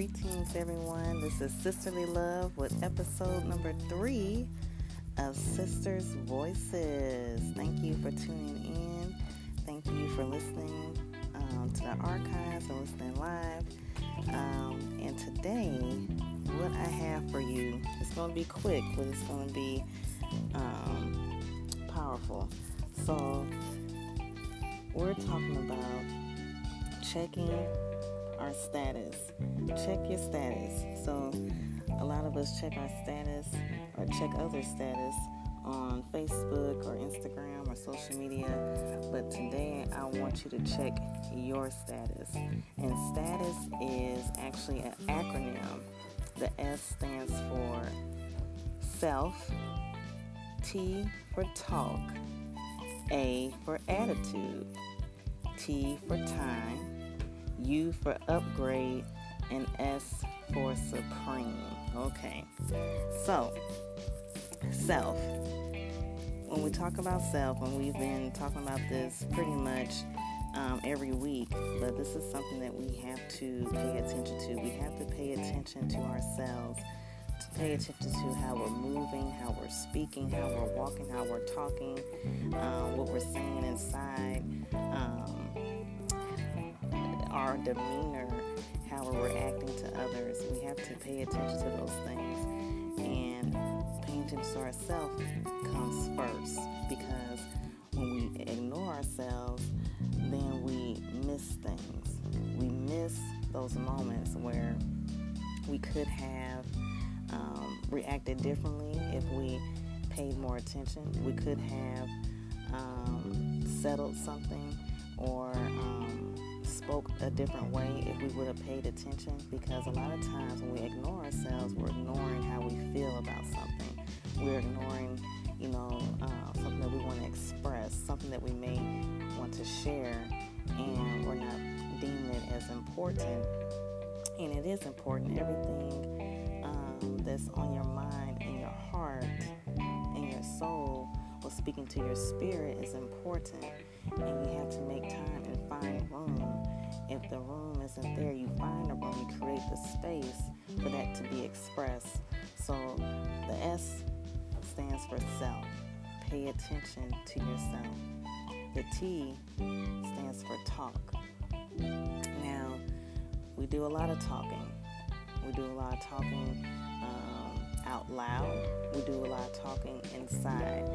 Greetings, everyone. This is Sisterly Love with episode number three of Sisters Voices. Thank you for tuning in. Thank you for listening um, to the archives and listening live. Um, and today, what I have for you, it's going to be quick, but it's going to be um, powerful. So, we're talking about checking our status. Check your status. So, a lot of us check our status or check other status on Facebook or Instagram or social media. But today, I want you to check your status. And status is actually an acronym. The S stands for self, T for talk, A for attitude, T for time U for upgrade, and S for supreme. Okay, so self. When we talk about self, and we've been talking about this pretty much um, every week, but this is something that we have to pay attention to. We have to pay attention to ourselves, to pay attention to how we're moving, how we're speaking, how we're walking, how we're talking, um, what we're saying inside. Um, our demeanor, how we're reacting to others. We have to pay attention to those things. And paying attention to ourselves comes first because when we ignore ourselves, then we miss things. We miss those moments where we could have um, reacted differently if we paid more attention. We could have um, settled something or um, spoke a different way if we would have paid attention because a lot of times when we ignore ourselves, we're ignoring how we feel about something. We're ignoring, you know, uh, something that we want to express, something that we may want to share, and we're not deeming it as important. And it is important. Everything um, that's on your mind and your heart and your soul or speaking to your spirit is important. And you have to make time and find room if the room isn't there, you find a room, you create the space for that to be expressed. So the S stands for self. Pay attention to yourself. The T stands for talk. Now, we do a lot of talking. We do a lot of talking um, out loud. We do a lot of talking inside.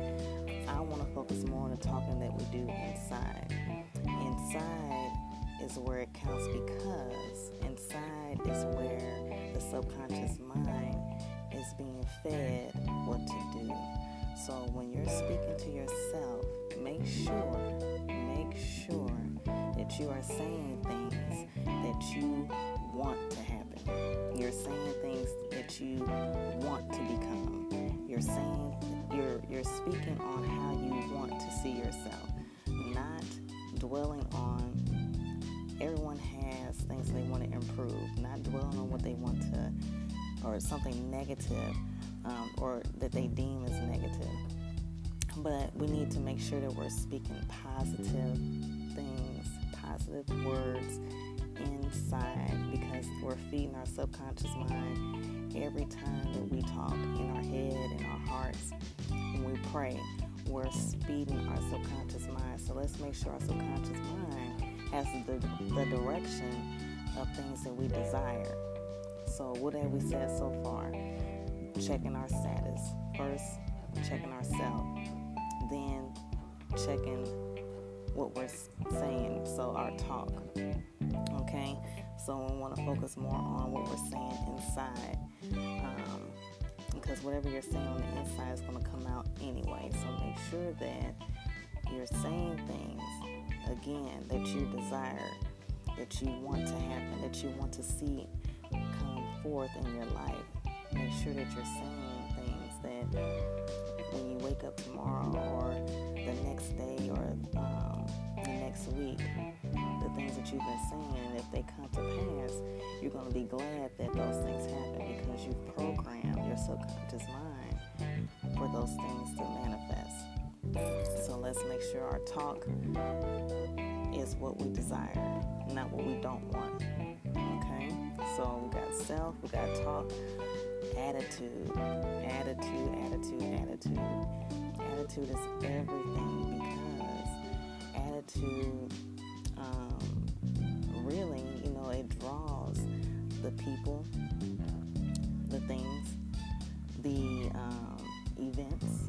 I want to focus more on the talking that we do inside. Inside is where it counts because inside is where the subconscious mind is being fed what to do. So when you're speaking to yourself, make sure, make sure that you are saying things that you want to happen. You're saying things that you want to become. You're saying you're you're speaking on how you want to see yourself, not dwelling on everyone has things they want to improve, not dwelling on what they want to, or something negative, um, or that they deem as negative. But we need to make sure that we're speaking positive things, positive words inside because we're feeding our subconscious mind every time that we talk in our head, in our hearts, when we pray. We're speeding our subconscious mind. So let's make sure our subconscious mind as the, the direction of things that we desire. So, what have we said so far? Checking our status. First, checking ourselves. Then, checking what we're saying. So, our talk. Okay? So, we want to focus more on what we're saying inside. Um, because whatever you're saying on the inside is going to come out anyway. So, make sure that you're saying things again that you desire, that you want to happen, that you want to see come forth in your life. Make sure that you're saying things that when you wake up tomorrow or the next day or um, the next week, the things that you've been saying, if they come to pass, you're going to be glad that those things happen because you've programmed your subconscious mind for those things to manifest. Let's make sure our talk is what we desire, not what we don't want. Okay? So we got self, we got talk, attitude, attitude, attitude, attitude. Attitude is everything because attitude um, really, you know, it draws the people, the things, the um, events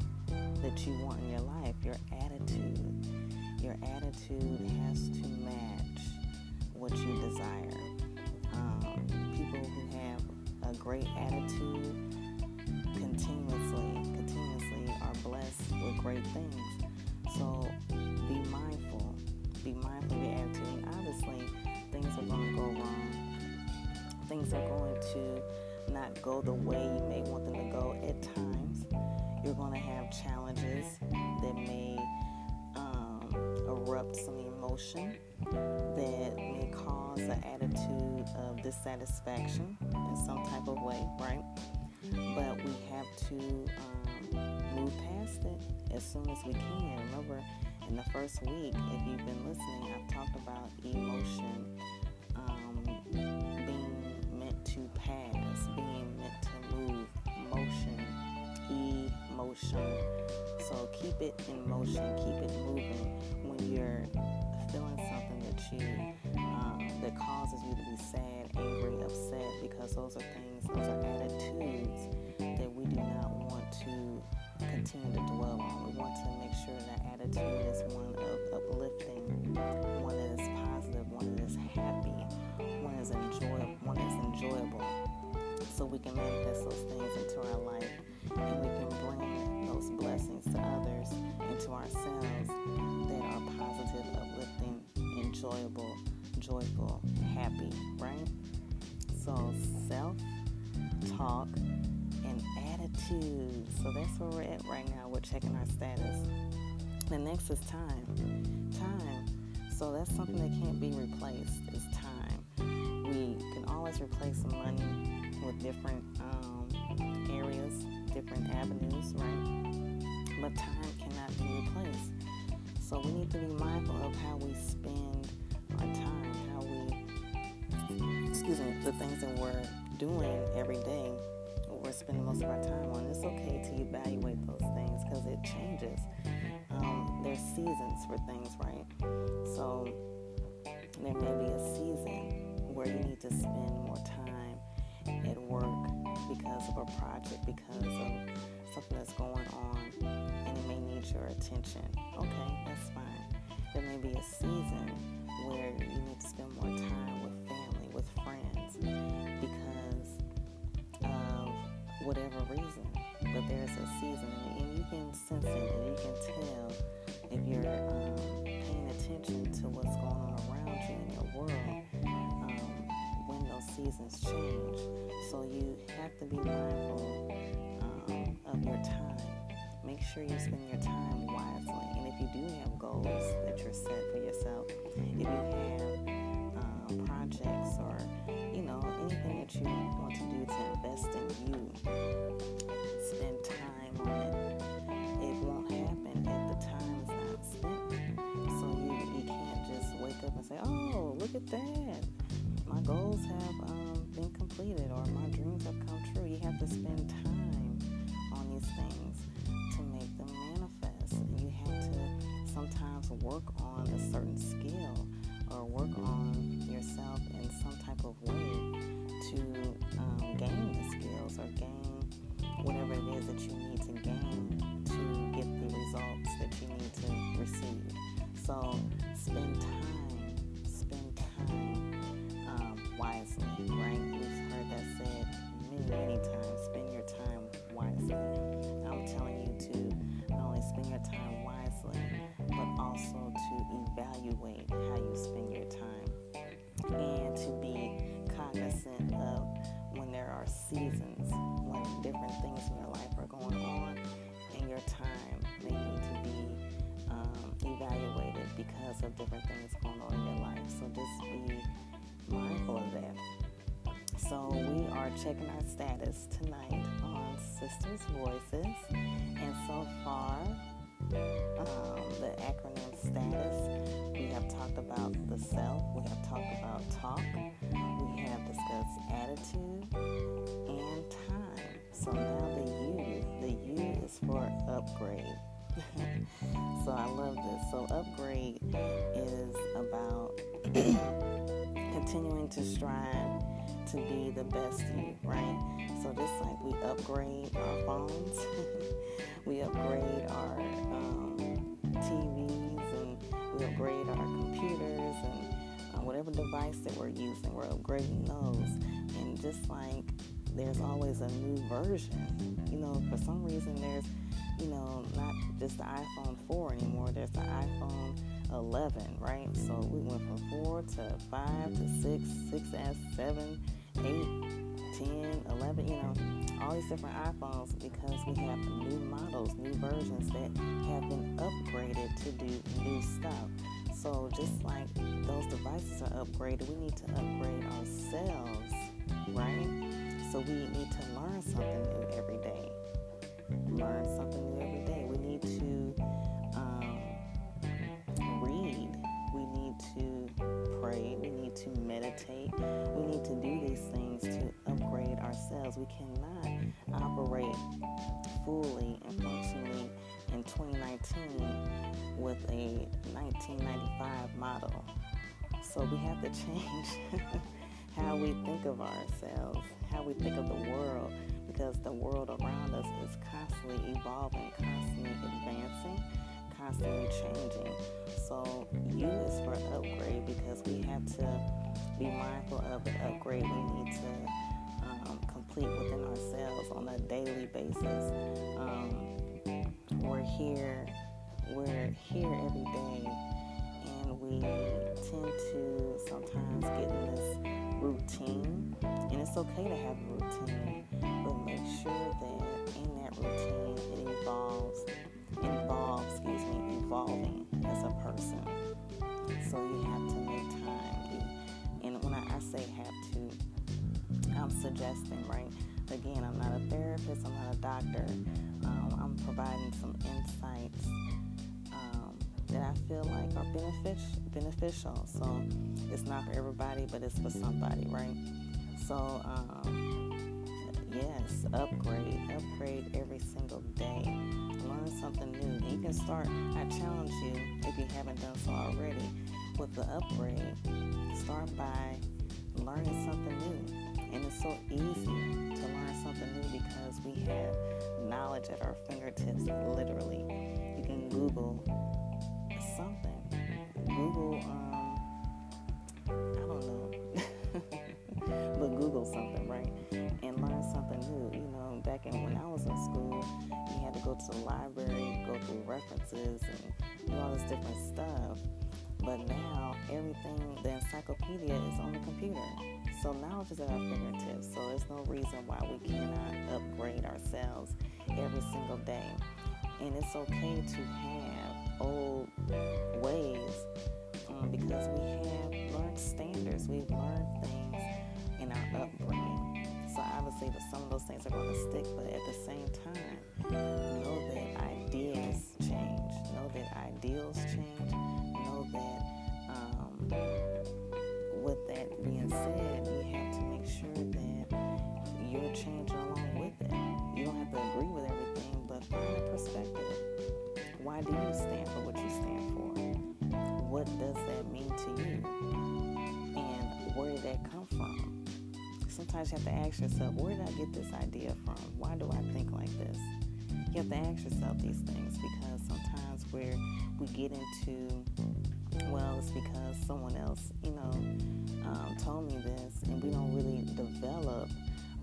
that you want in your life, your attitude. Your attitude has to match what you desire. Um, people who have a great attitude continuously, continuously are blessed with great things. So be mindful. Be mindful of your attitude. And obviously, things are going to go wrong. Things are going to not go the way you may want them to go at times. You're going to have challenges that may um, erupt some emotion that may cause an attitude of dissatisfaction in some type of way, right? But we have to um, move past it as soon as we can. Remember, in the first week, if you've been listening, I've talked about emotion um, being meant to pass, being meant to move, motion, emotion. So keep it in motion, keep it moving when you're feeling something that you um, that causes you to be sad, angry, upset, because those are things, those are attitudes that we do not want to continue to dwell on. We want to make sure that attitude is one of uplifting, one that is positive, one that is happy, one that is enjoyable, one that is enjoyable. So we can manifest those things into our life and we can bring those blessings to others and to ourselves that are positive, uplifting, enjoyable, joyful, happy, right? So self talk and attitude. So that's where we're at right now. We're checking our status. The next is time. Time. So that's something that can't be replaced. Is time. We can always replace money with different um, areas, different avenues, right? But time cannot be replaced. So we need to be mindful of how we spend our time, how we, excuse me, the things that we're doing every day, what we're spending most of our time on. It's okay to evaluate those things because it changes. Um, there's seasons for things, right? So there may be a season where you need to spend more time at work because of a project, because of something that's going on, and it may need your attention. Okay, that's fine. There may be a season where you need to spend more time with family, with friends, because of whatever reason. But there's a season, and you can sense it, and you can tell if you're um, paying attention to what's going on around you in your world seasons change. So you have to be mindful um, of your time. Make sure you spend your time wisely. And if you do have goals that you're set for yourself, if you have seasons, when different things in your life are going on, and your time may need to be um, evaluated because of different things going on in your life. So just be mindful of that. So we are checking our status tonight on Sisters Voices, and so far, um, the acronym status we have talked about about the self. We have talked about talk. We have discussed attitude upgrade. so I love this. So upgrade is about continuing to strive to be the best you, right? So just like we upgrade our phones, we upgrade our um, TVs, and we upgrade our computers, and uh, whatever device that we're using, we're upgrading those. And just like there's always a new version, you know, for some reason there's, you know, not just the iPhone 4 anymore, there's the iPhone 11, right? So we went from 4 to 5 to 6, 6S, 7, 8, 10, 11, you know, all these different iPhones because we have new models, new versions that have been upgraded to do new stuff. So just like those devices are upgraded, we need to upgrade ourselves, right? So we need to learn something new every day. Learn something new every day. We need to um, read. We need to pray. We need to meditate. We need to do these things to upgrade ourselves. We cannot operate fully and functionally in 2019 with a 1995 model. So we have to change how we think of ourselves, how we think of the world, because the world around us is constantly evolving, constantly advancing, constantly changing. So U is for upgrade because we have to be mindful of the upgrade we need to um, complete within ourselves on a daily basis. Um, we're here, we're here every day, and we tend to sometimes get in this routine, and it's okay to have a routine, but make sure that in that routine it evolves, involves, excuse me, evolving as a person. So you have to make time. And when I, I say have to, I'm suggesting, right? Again, I'm not a therapist, I'm not a doctor. Um, I'm providing some insights that I feel like are beneficial. Beneficial. So it's not for everybody, but it's for somebody, right? So um, yes, upgrade, upgrade every single day. Learn something new. You can start. I challenge you if you haven't done so already with the upgrade. Start by learning something new. And it's so easy to learn something new because we have knowledge at our fingertips, literally. You can Google. Google, um, I don't know, but Google something, right? And learn something new. You know, back in when I was in school, you had to go to the library, go through references, and do all this different stuff. But now, everything, the encyclopedia is on the computer. So knowledge is at our fingertips. So there's no reason why we cannot upgrade ourselves every single day. And it's okay to have old ways because we have learned standards. We've learned things in our upbringing. So obviously, some of those things are going to stick, but at the same time, know that ideas change. Know that ideals change. Know that um, with that being said, you have to make sure that you're changing along with it. You don't have to agree with everything, but find a perspective. Why do you stand for what you stand for? What does that come from? Sometimes you have to ask yourself, where did I get this idea from? Why do I think like this? You have to ask yourself these things because sometimes where we get into well, it's because someone else, you know, um, told me this, and we don't really develop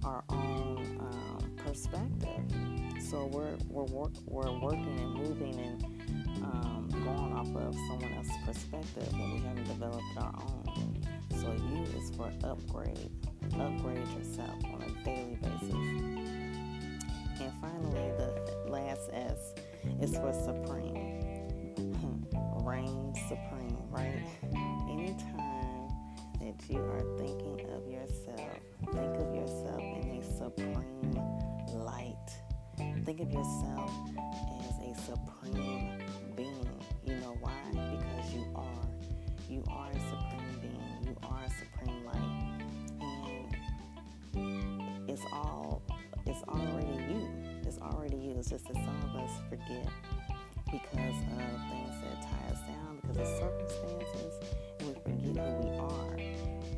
our own um, perspective. So we're we're work, we're working and moving and um, going off of someone else's perspective when we haven't developed our own. So U is for upgrade, upgrade yourself on a daily basis. And finally, the last S is for supreme. Hmm, reign supreme, right? Anytime that you are thinking of yourself, think of yourself in a supreme light. Think of yourself as a supreme being. You know why? Because you are. You are it's just that some of us forget because of things that tie us down, because of circumstances, and we forget who we are.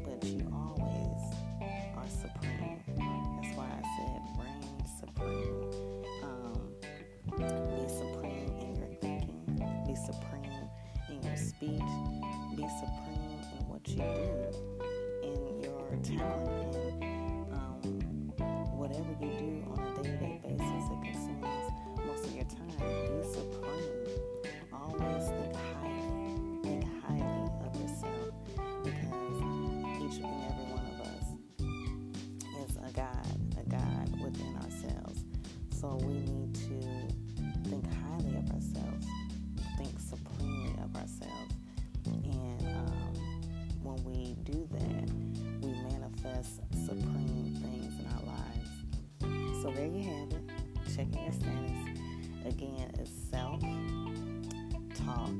But you always are supreme. That's why I said reign supreme. Um, be supreme in your thinking, be supreme in your speech, be supreme in what you do, in your talent, Checking your status. Again, it's self, talk,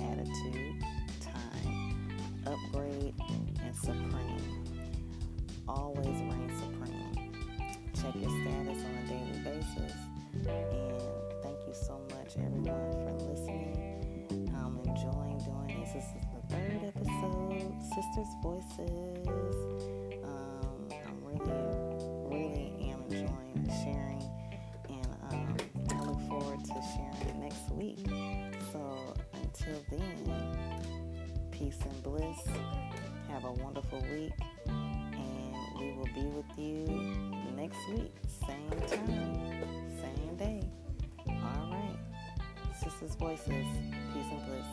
attitude, time, upgrade, and supreme. Always reign supreme. Check your status on a daily basis. And thank you so much, everyone, for listening. I'm enjoying doing this. This is the third episode, Sisters Voices. a wonderful week, and we will be with you next week, same time, same day. All right, Sisters Voices, peace and bliss.